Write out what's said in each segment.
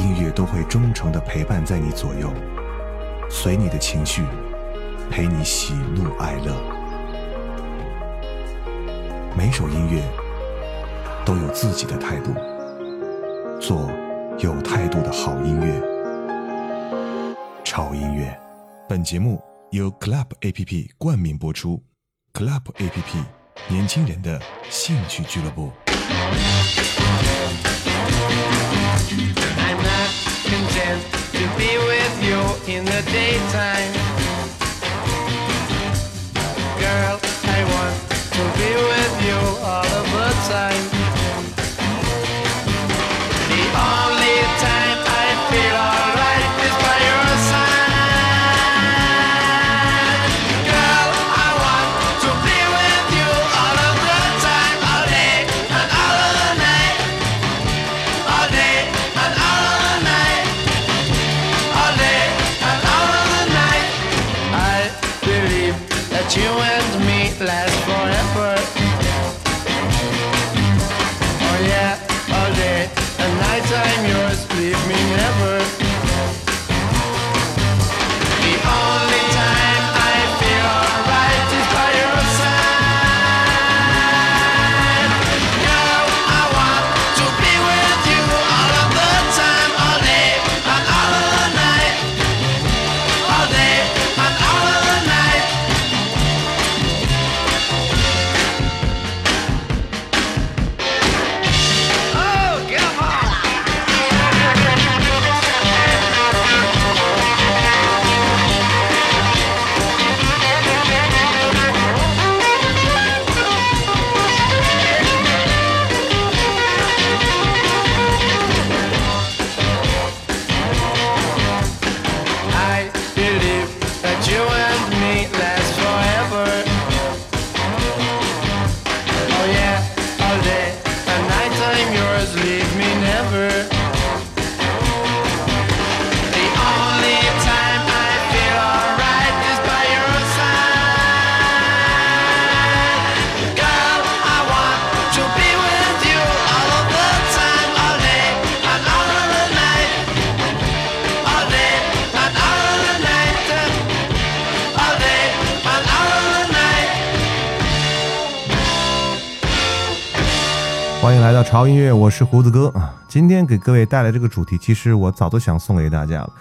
音乐都会忠诚的陪伴在你左右，随你的情绪，陪你喜怒哀乐。每首音乐都有自己的态度，做有态度的好音乐。潮音乐，本节目由 Club A P P 冠名播出。Club A P P，年轻人的兴趣俱乐部。To be with you in the daytime. 好音乐，我是胡子哥啊。今天给各位带来这个主题，其实我早都想送给大家了，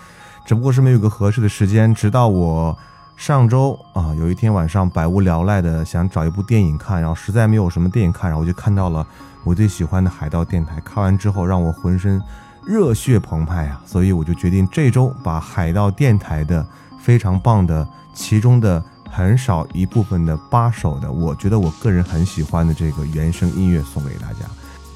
只不过是没有个合适的时间。直到我上周啊，有一天晚上百无聊赖的想找一部电影看，然后实在没有什么电影看，然后我就看到了我最喜欢的海盗电台。看完之后，让我浑身热血澎湃啊！所以我就决定这周把海盗电台的非常棒的其中的很少一部分的八首的，我觉得我个人很喜欢的这个原声音乐送给大家。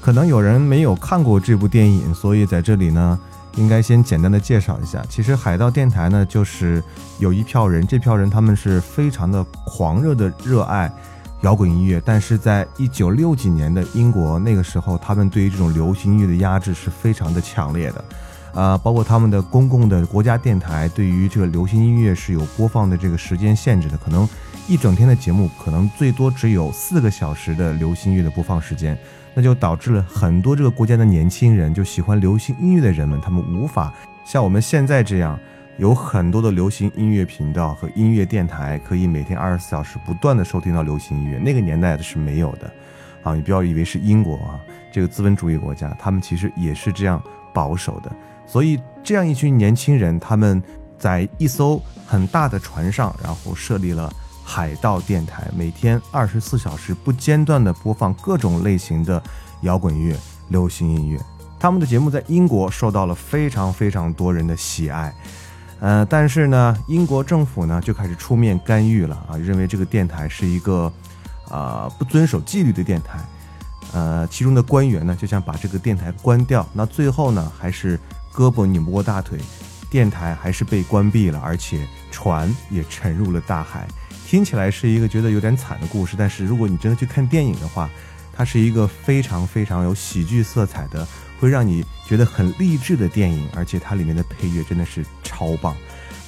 可能有人没有看过这部电影，所以在这里呢，应该先简单的介绍一下。其实海盗电台呢，就是有一票人，这票人他们是非常的狂热的热爱摇滚音乐，但是在一九六几年的英国那个时候，他们对于这种流行音乐的压制是非常的强烈的。啊，包括他们的公共的国家电台对于这个流行音乐是有播放的这个时间限制的，可能一整天的节目可能最多只有四个小时的流行乐的播放时间，那就导致了很多这个国家的年轻人，就喜欢流行音乐的人们，他们无法像我们现在这样有很多的流行音乐频道和音乐电台，可以每天二十四小时不断的收听到流行音乐，那个年代的是没有的。啊，你不要以为是英国啊，这个资本主义国家，他们其实也是这样保守的。所以这样一群年轻人，他们在一艘很大的船上，然后设立了海盗电台，每天二十四小时不间断的播放各种类型的摇滚乐、流行音乐。他们的节目在英国受到了非常非常多人的喜爱。呃，但是呢，英国政府呢就开始出面干预了啊，认为这个电台是一个啊、不遵守纪律的电台。呃，其中的官员呢就想把这个电台关掉。那最后呢，还是胳膊拧不过大腿，电台还是被关闭了，而且船也沉入了大海。听起来是一个觉得有点惨的故事，但是如果你真的去看电影的话，它是一个非常非常有喜剧色彩的，会让你觉得很励志的电影，而且它里面的配乐真的是超棒。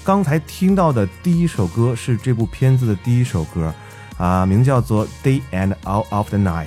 刚才听到的第一首歌是这部片子的第一首歌，啊，名字叫做《Day and Out of the Night》。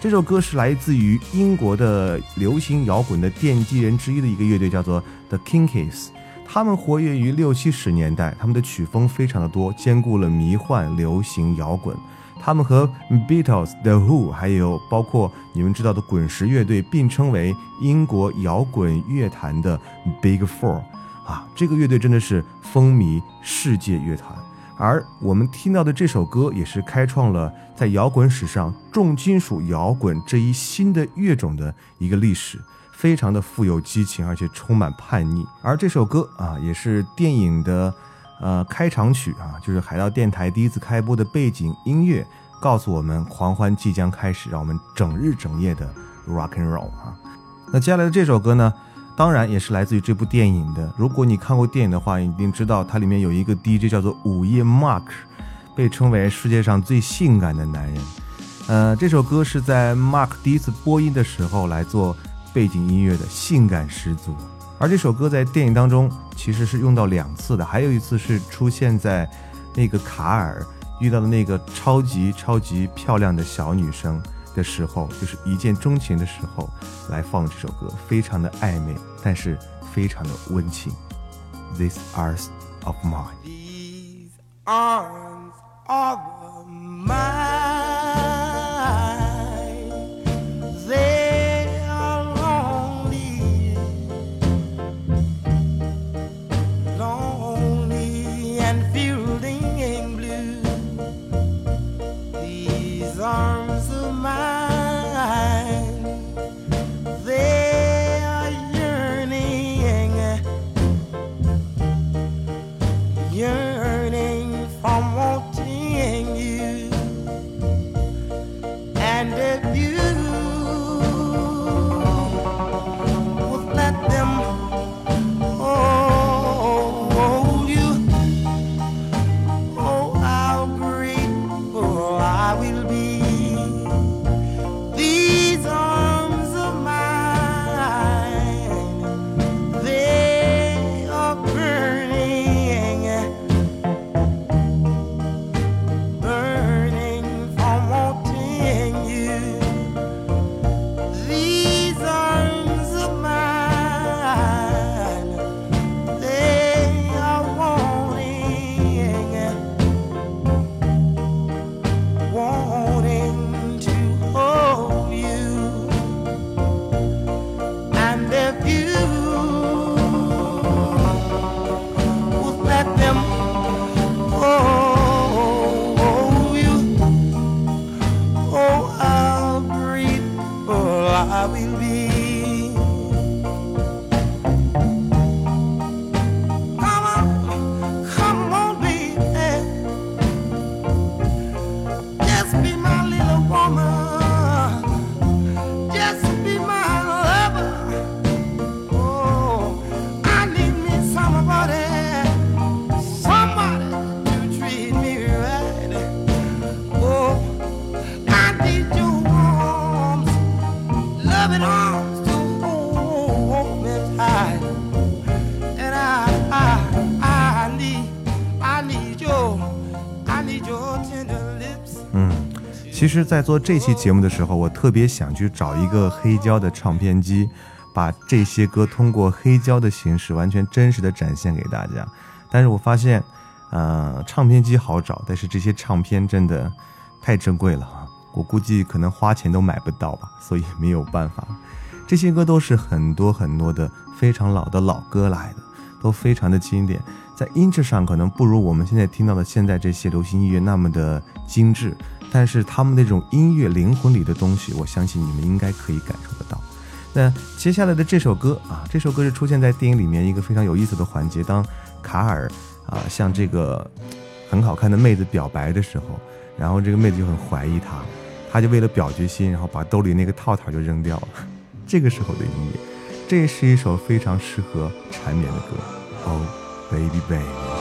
这首歌是来自于英国的流行摇滚的奠基人之一的一个乐队，叫做 The Kinkies。他们活跃于六七十年代，他们的曲风非常的多，兼顾了迷幻、流行、摇滚。他们和 Beatles、The Who，还有包括你们知道的滚石乐队并称为英国摇滚乐坛的 Big Four。啊，这个乐队真的是风靡世界乐坛。而我们听到的这首歌，也是开创了在摇滚史上重金属摇滚这一新的乐种的一个历史。非常的富有激情，而且充满叛逆。而这首歌啊，也是电影的呃开场曲啊，就是海盗电台第一次开播的背景音乐，告诉我们狂欢即将开始，让我们整日整夜的 rock and roll 啊。那接下来的这首歌呢，当然也是来自于这部电影的。如果你看过电影的话，一定知道它里面有一个 DJ 叫做午夜 Mark，被称为世界上最性感的男人。呃，这首歌是在 Mark 第一次播音的时候来做。背景音乐的性感十足，而这首歌在电影当中其实是用到两次的，还有一次是出现在那个卡尔遇到的那个超级超级漂亮的小女生的时候，就是一见钟情的时候来放这首歌，非常的暧昧，但是非常的温情。These arms of mine。These arms of mine, 其实，在做这期节目的时候，我特别想去找一个黑胶的唱片机，把这些歌通过黑胶的形式完全真实的展现给大家。但是我发现，呃，唱片机好找，但是这些唱片真的太珍贵了啊！我估计可能花钱都买不到吧，所以没有办法。这些歌都是很多很多的非常老的老歌来的，都非常的经典，在音质上可能不如我们现在听到的现在这些流行音乐那么的精致，但是他们那种音乐灵魂里的东西，我相信你们应该可以感受得到。那接下来的这首歌啊，这首歌是出现在电影里面一个非常有意思的环节，当卡尔啊向这个很好看的妹子表白的时候，然后这个妹子就很怀疑他，他就为了表决心，然后把兜里那个套套就扔掉了。这个时候的音乐，这是一首非常适合缠绵的歌。oh baby baby。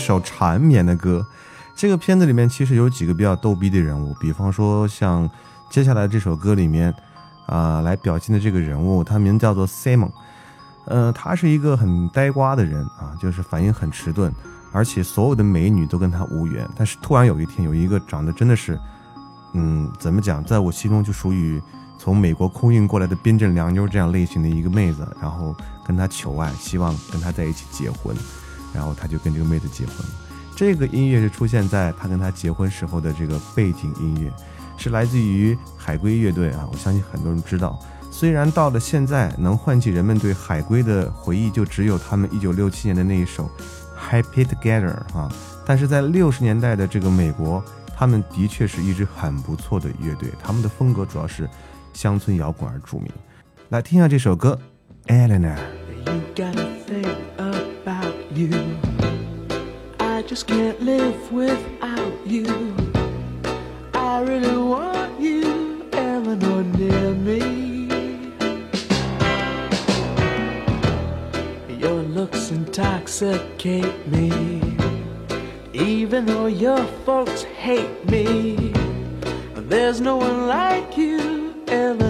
一首缠绵的歌。这个片子里面其实有几个比较逗逼的人物，比方说像接下来这首歌里面啊、来表现的这个人物，他名叫做 Simon。呃，他是一个很呆瓜的人啊，就是反应很迟钝，而且所有的美女都跟他无缘。但是突然有一天，有一个长得真的是，嗯，怎么讲，在我心中就属于从美国空运过来的冰镇凉妞这样类型的一个妹子，然后跟他求爱，希望跟他在一起结婚，然后他就跟这个妹子结婚了。这个音乐是出现在他跟他结婚时候的这个背景音乐，是来自于海龟乐队啊，我相信很多人知道。虽然到了现在，能唤起人们对海龟的回忆，就只有他们1967年的那一首《Happy Together》啊，但是在六十年代的这个美国，他们的确是一支很不错的乐队，他们的风格主要是乡村摇滚而著名。来听一下这首歌《Eleanor》。You. I just can't live without you. I really want you, Eleanor, near me. Your looks intoxicate me. Even though your folks hate me, there's no one like you, Eleanor,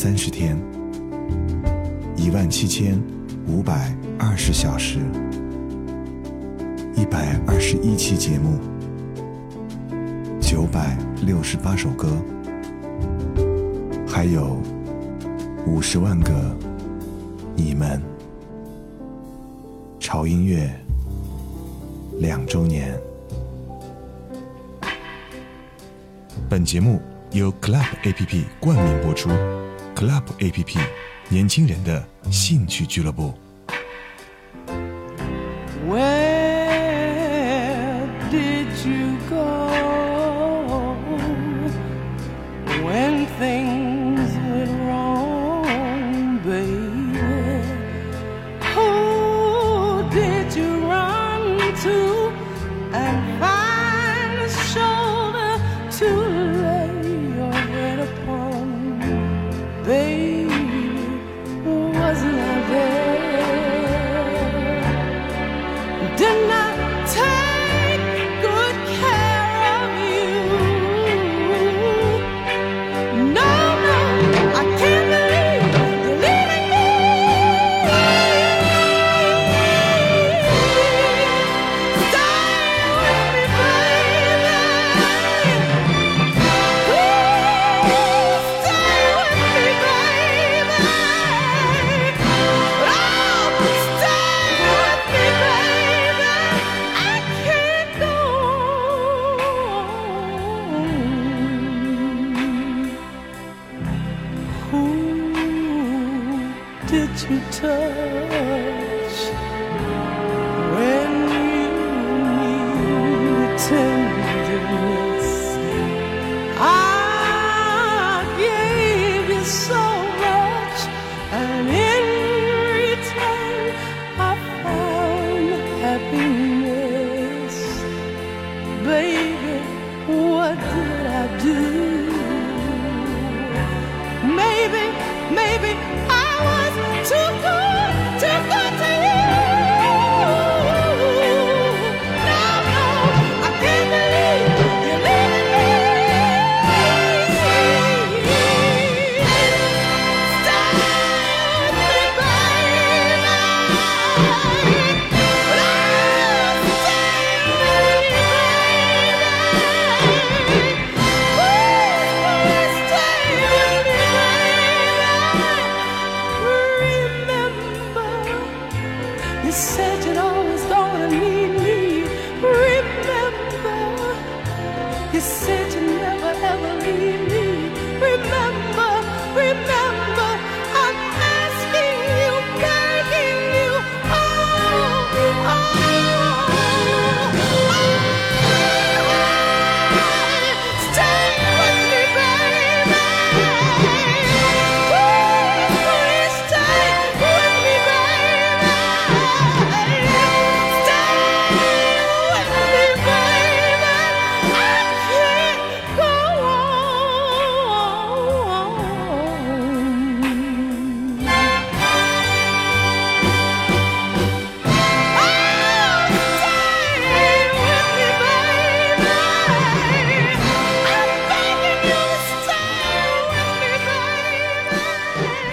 三十天，一万七千五百二十小时，一百二十一期节目，九百六十八首歌，还有五十万个你们。潮音乐两周年。本节目由 Club APP 冠名播出，Club APP 年轻人的兴趣俱乐部。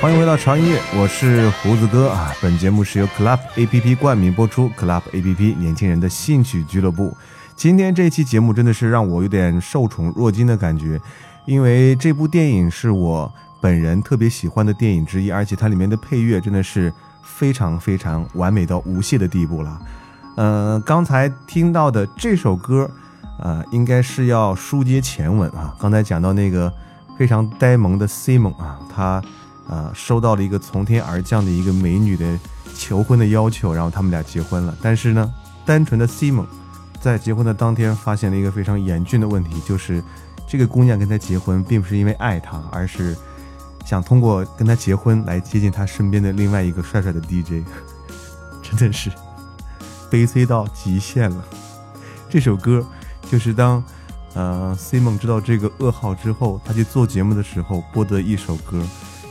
欢迎回到长音乐，我是胡子哥啊。本节目是由 Club APP 冠名播出，Club APP 年轻人的兴趣俱乐部。今天这期节目真的是让我有点受宠若惊的感觉，因为这部电影是我本人特别喜欢的电影之一，而且它里面的配乐真的是非常非常完美到无懈的地步了。呃，刚才听到的这首歌，呃，应该是要书接前文啊。刚才讲到那个非常呆萌的 Simon 啊，他呃收到了一个从天而降的一个美女的求婚的要求，然后他们俩结婚了。但是呢，单纯的 Simon 在结婚的当天发现了一个非常严峻的问题，就是这个姑娘跟他结婚，并不是因为爱他，而是想通过跟他结婚来接近他身边的另外一个帅帅的 DJ，真的是悲催到极限了。这首歌就是当呃 Simon 知道这个噩耗之后，他去做节目的时候播的一首歌，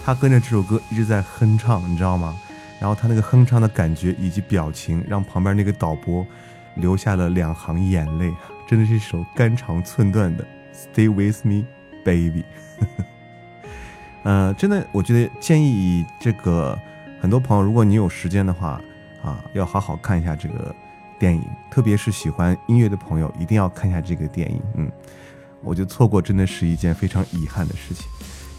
他跟着这首歌一直在哼唱，你知道吗？然后他那个哼唱的感觉以及表情，让旁边那个导播流下了两行眼泪，真的是一首肝肠寸断的《Stay with Me, Baby 》。呃，真的，我觉得建议这个很多朋友，如果你有时间的话，啊，要好好看一下这个电影，特别是喜欢音乐的朋友，一定要看一下这个电影。嗯，我觉得错过真的是一件非常遗憾的事情。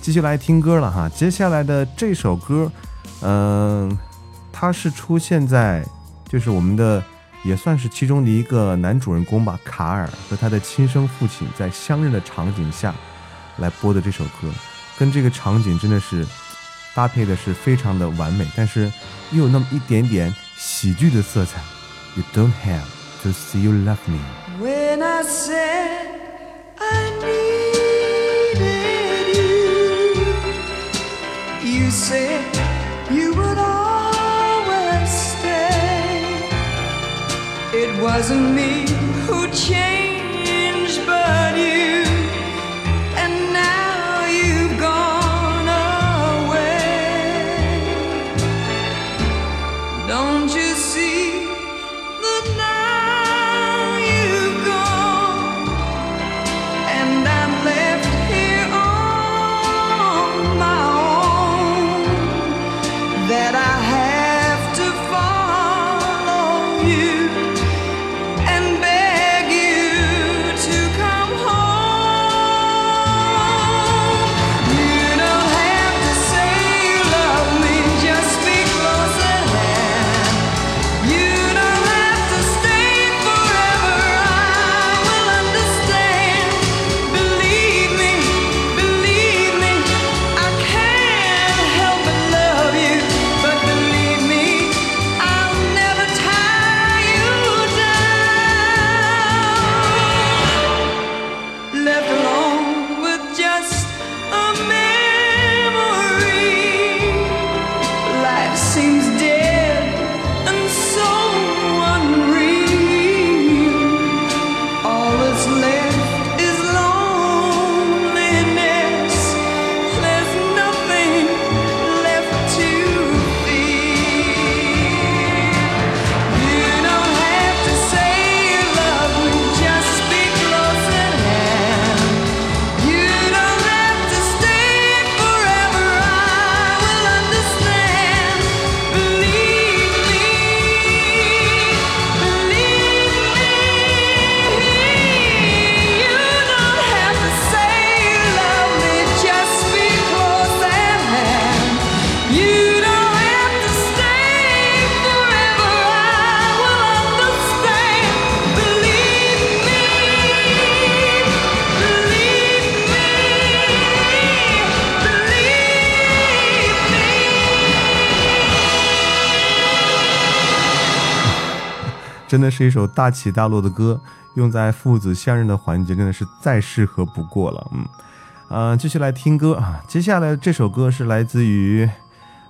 继续来听歌了哈，接下来的这首歌，嗯、它是出现在就是我们的也算是其中的一个男主人公吧，卡尔和他的亲生父亲在相认的场景下来播的这首歌，跟这个场景真的是搭配的是非常的完美，但是又有那么一点点喜剧的色彩。You don't have to see you love me。When I said I need said you would always stay. It wasn't me who changed, but you. Seems 真的是一首大起大落的歌，用在父子相认的环节，真的是再适合不过了。嗯，呃，继续来听歌啊。接下来这首歌是来自于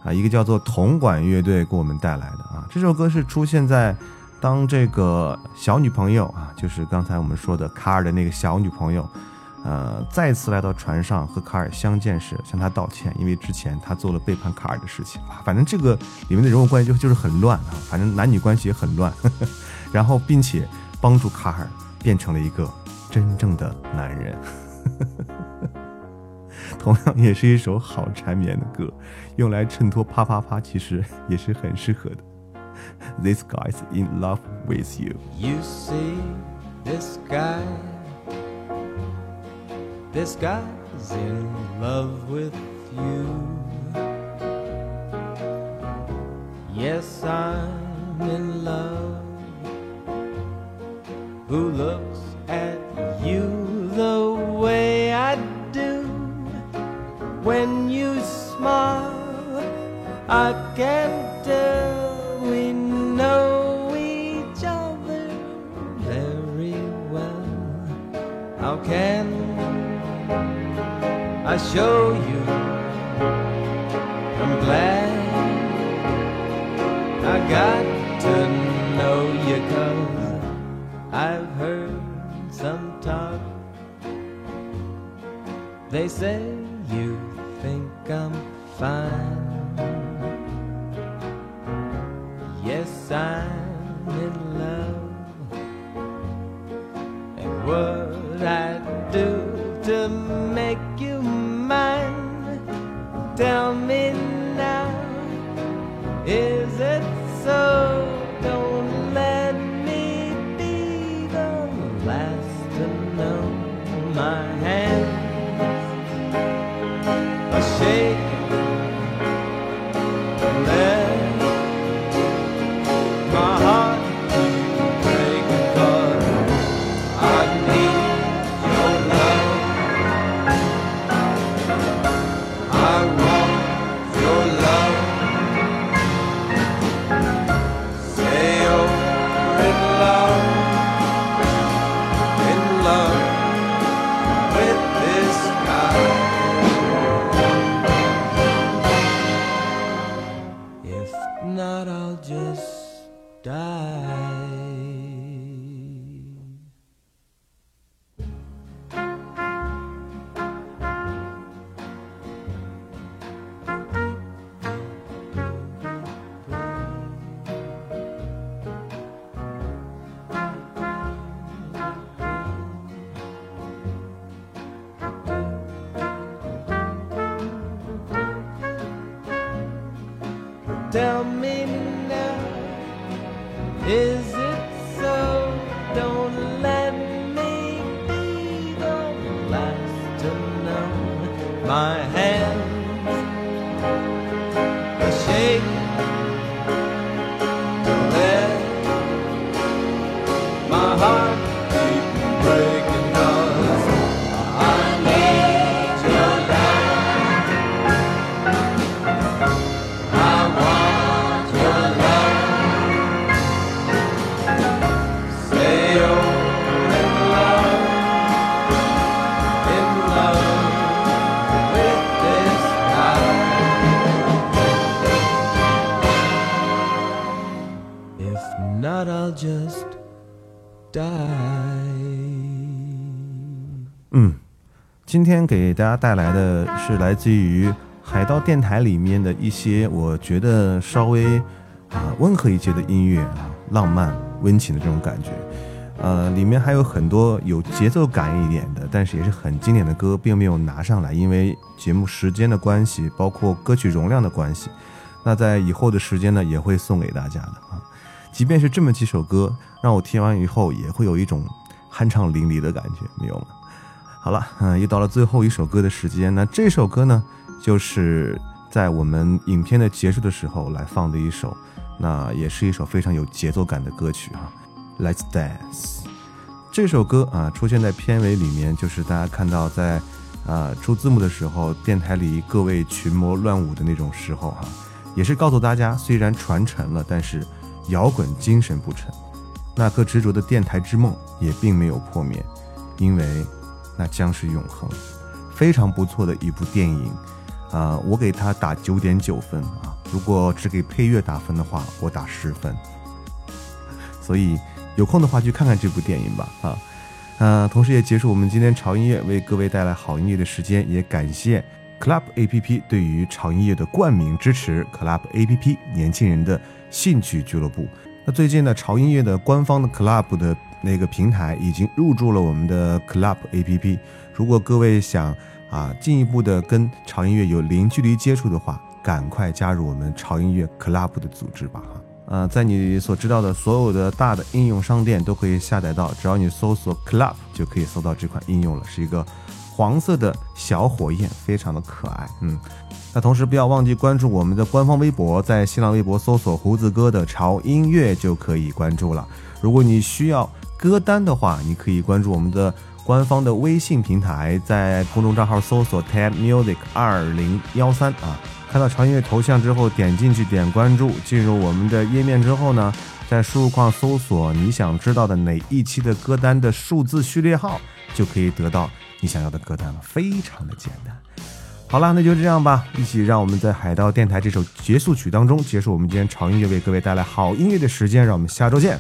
啊一个叫做铜管乐队给我们带来的啊。这首歌是出现在当这个小女朋友啊，就是刚才我们说的卡尔的那个小女朋友，呃，再次来到船上和卡尔相见时，向他道歉，因为之前他做了背叛卡尔的事情啊。反正这个里面的人物关系就就是很乱啊，反正男女关系也很乱。然后并且帮助卡尔变成了一个真正的男人。同样也是一首好缠绵的歌，用来衬托啪啪啪，其实也是很适合的。This guy's in love with you。You see this guy, this guy's in love with you. Yes, I'm in love. Who looks at you the way I do? When you smile, I can tell we know each other very well. How can I show you? I'm glad I got to They say my hand. 今天给大家带来的是来自于海盗电台里面的一些我觉得稍微啊、温和一些的音乐啊，浪漫温情的这种感觉。呃，里面还有很多有节奏感一点的，但是也是很经典的歌，并没有拿上来，因为节目时间的关系，包括歌曲容量的关系。那在以后的时间呢，也会送给大家的啊。即便是这么几首歌，让我听完以后也会有一种酣畅淋漓的感觉，没有吗？好了，嗯、又到了最后一首歌的时间。那这首歌呢，就是在我们影片的结束的时候来放的一首，那也是一首非常有节奏感的歌曲哈、Let's Dance。这首歌啊，出现在片尾里面，就是大家看到在啊出字幕的时候，电台里各位群魔乱舞的那种时候哈、也是告诉大家，虽然传承了，但是摇滚精神不沉，那颗执着的电台之梦也并没有破灭，因为那将是永恒。非常不错的一部电影，啊、我给它打九点九分啊。如果只给配乐打分的话，我打十分。所以有空的话去看看这部电影吧，啊，呃，同时也结束我们今天潮音乐为各位带来好音乐的时间，也感谢 Club APP 对于潮音乐的冠名支持，Club APP 年轻人的兴趣俱乐部。那最近呢，潮音乐的官方的 Club 的那个平台已经入驻了我们的 Club APP。如果各位想啊进一步的跟潮音乐有零距离接触的话，赶快加入我们潮音乐 Club 的组织吧哈。呃，在你所知道的所有的大的应用商店都可以下载到，只要你搜索 Club 就可以搜到这款应用了，是一个黄色的小火焰，非常的可爱。嗯，那同时不要忘记关注我们的官方微博，在新浪微博搜索“胡子哥的潮音乐”就可以关注了。如果你需要歌单的话，你可以关注我们的官方的微信平台，在公众账号搜索 “tab music 二零幺三”啊，看到长音乐头像之后，点进去点关注，进入我们的页面之后呢，在输入框搜索你想知道的哪一期的歌单的数字序列号，就可以得到你想要的歌单了，非常的简单。好啦，那就这样吧，一起让我们在海盗电台这首结束曲当中结束我们今天长音乐为各位带来好音乐的时间，让我们下周见。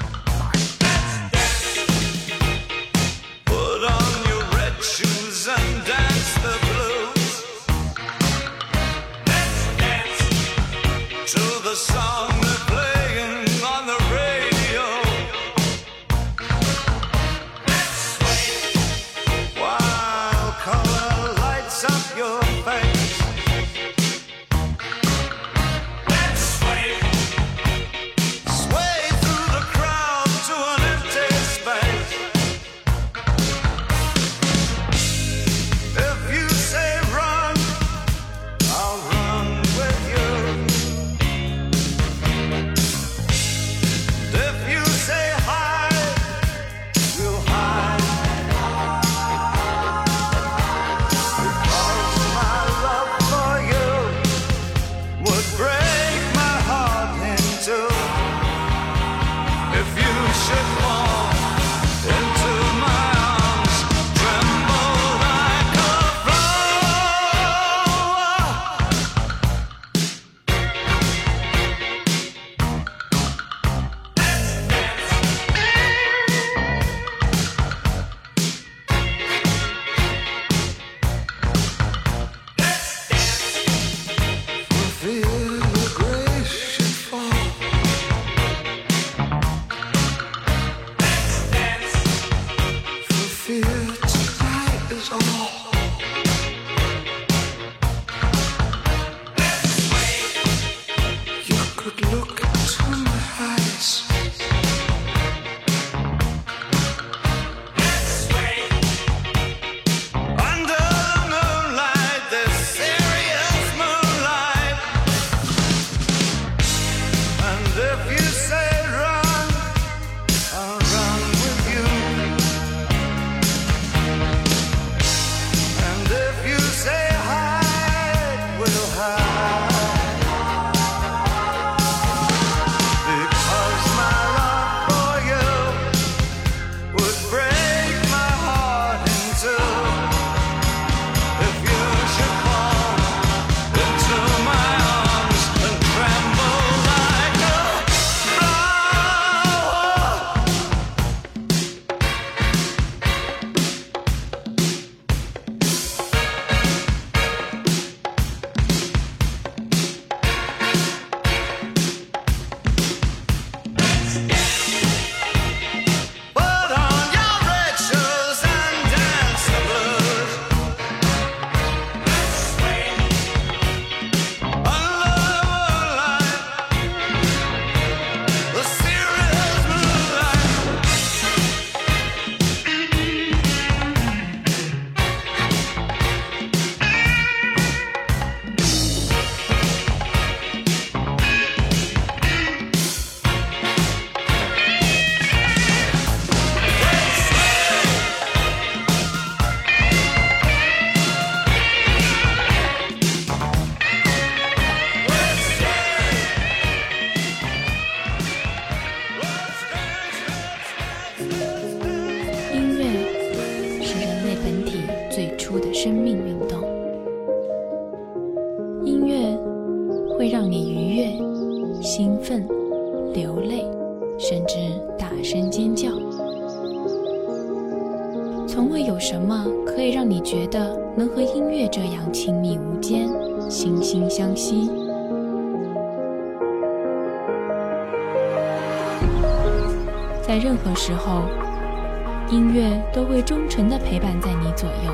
纯的陪伴在你左右，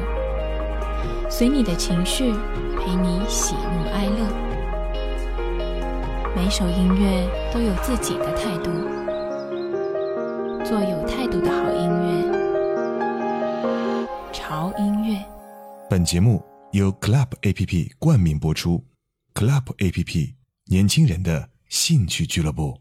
随你的情绪，陪你喜怒哀乐。每首音乐都有自己的态度，做有态度的好音乐。潮音乐。本节目由 Club APP 冠名播出，Club APP 年轻人的兴趣俱乐部。